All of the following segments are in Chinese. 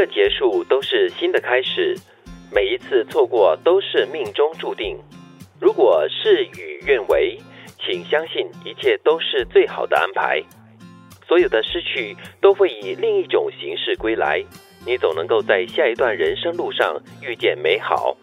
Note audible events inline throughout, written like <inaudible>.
个结束都是新的开始，每一次错过都是命中注定。如果事与愿违，请相信一切都是最好的安排。所有的失去都会以另一种形式归来，你总能够在下一段人生路上遇见美好。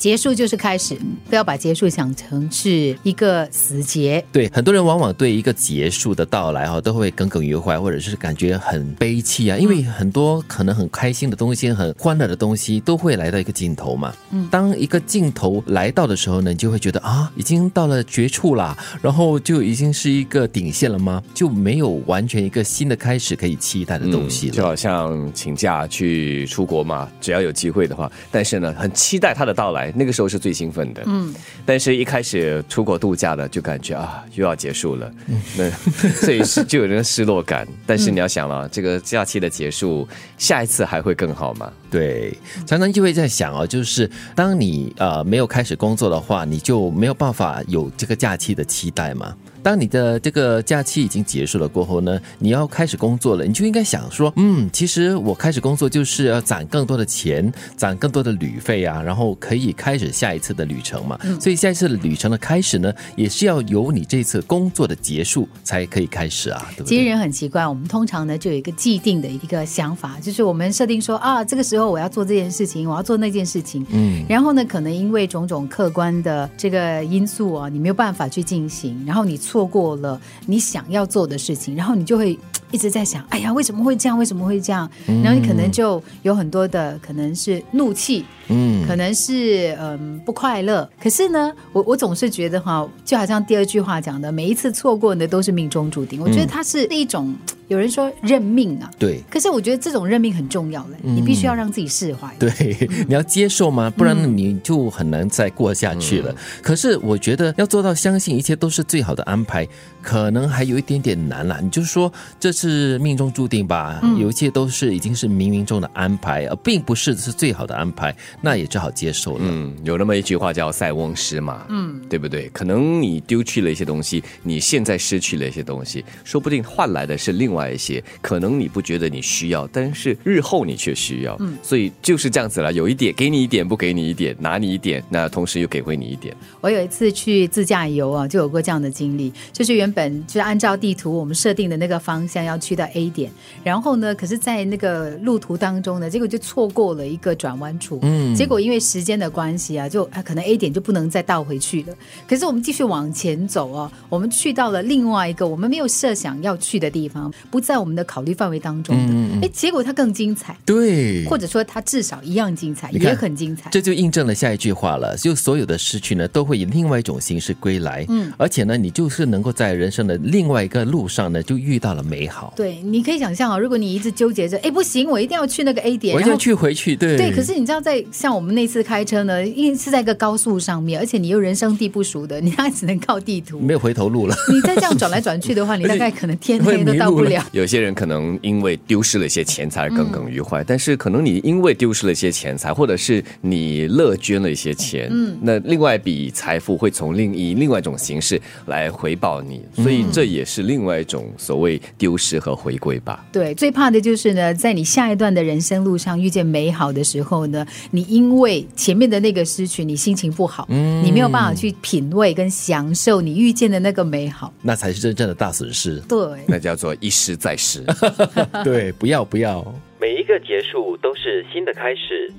结束就是开始，不要把结束想成是一个死结。对，很多人往往对一个结束的到来哈，都会耿耿于怀，或者是感觉很悲戚啊。因为很多可能很开心的东西、很欢乐的东西，都会来到一个尽头嘛。嗯，当一个尽头来到的时候呢，你就会觉得啊，已经到了绝处啦，然后就已经是一个顶线了吗？就没有完全一个新的开始可以期待的东西了。就好像请假去出国嘛，只要有机会的话，但是呢，很期待它的到来。那个时候是最兴奋的，嗯，但是一开始出国度假的就感觉啊又要结束了，那 <laughs> 所以是就有那个失落感。但是你要想了，这个假期的结束，下一次还会更好吗？对，常常就会在想哦，就是当你呃没有开始工作的话，你就没有办法有这个假期的期待嘛。当你的这个假期已经结束了过后呢，你要开始工作了，你就应该想说，嗯，其实我开始工作就是要攒更多的钱，攒更多的旅费啊，然后可以开始下一次的旅程嘛。所以下一次的旅程的开始呢，也是要由你这次工作的结束才可以开始啊，对不对？其实人很奇怪，我们通常呢就有一个既定的一个想法，就是我们设定说啊，这个时候我要做这件事情，我要做那件事情，嗯，然后呢，可能因为种种客观的这个因素啊，你没有办法去进行，然后你。错过了你想要做的事情，然后你就会 <tsk> 一直在想：哎呀，为什么会这样？为什么会这样？然后你可能就有很多的可能是怒气，嗯，可能是嗯不快乐。可是呢，我我总是觉得哈，就好像第二句话讲的，每一次错过的都是命中注定。我觉得它是一种。有人说认命啊，对。可是我觉得这种认命很重要嘞，你必须要让自己释怀。对，<laughs> 你要接受吗？不然你就很难再过下去了。可是我觉得要做到相信一切都是最好的安排，可能还有一点点难了。你就说这是命中注定吧，有一切都是已经是冥冥中的安排，而并不是是最好的安排，那也只好接受了。嗯，有那么一句话叫塞翁失马，嗯，对不对？可能你丢去了一些东西，你现在失去了一些东西，说不定换来的是另外。一些可能你不觉得你需要，但是日后你却需要，嗯，所以就是这样子了。有一点给你一点，不给你一点，拿你一点，那同时又给回你一点。我有一次去自驾游啊，就有过这样的经历，就是原本就是按照地图我们设定的那个方向要去到 A 点，然后呢，可是在那个路途当中呢，结果就错过了一个转弯处，嗯，结果因为时间的关系啊，就可能 A 点就不能再倒回去了。可是我们继续往前走啊，我们去到了另外一个我们没有设想要去的地方。不在我们的考虑范围当中的，哎，结果它更精彩，对，或者说它至少一样精彩，也很精彩。这就印证了下一句话了，就所有的失去呢，都会以另外一种形式归来。嗯，而且呢，你就是能够在人生的另外一个路上呢，就遇到了美好。对，你可以想象啊，如果你一直纠结着，哎，不行，我一定要去那个 A 点，我一定要去回去，对，对。可是你知道，在像我们那次开车呢，因为是在一个高速上面，而且你又人生地不熟的，你大概只能靠地图，没有回头路了。你再这样转来转去的话，你大概可能天黑 <laughs> 都到不了。有些。人可能因为丢失了一些钱财而耿耿于怀，但是可能你因为丢失了一些钱财，或者是你乐捐了一些钱，嗯，那另外一笔财富会从另以另外一种形式来回报你，所以这也是另外一种所谓丢失和回归吧。对，最怕的就是呢，在你下一段的人生路上遇见美好的时候呢，你因为前面的那个失去，你心情不好，嗯，你没有办法去品味跟享受你遇见的那个美好，那才是真正的大损失。对，那叫做一失再失。<laughs> 对，不要不要。每一个结束都是新的开始，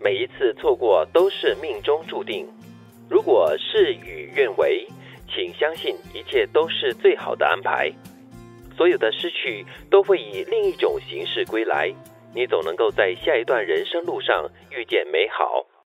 每一次错过都是命中注定。如果事与愿违，请相信一切都是最好的安排。所有的失去都会以另一种形式归来，你总能够在下一段人生路上遇见美好。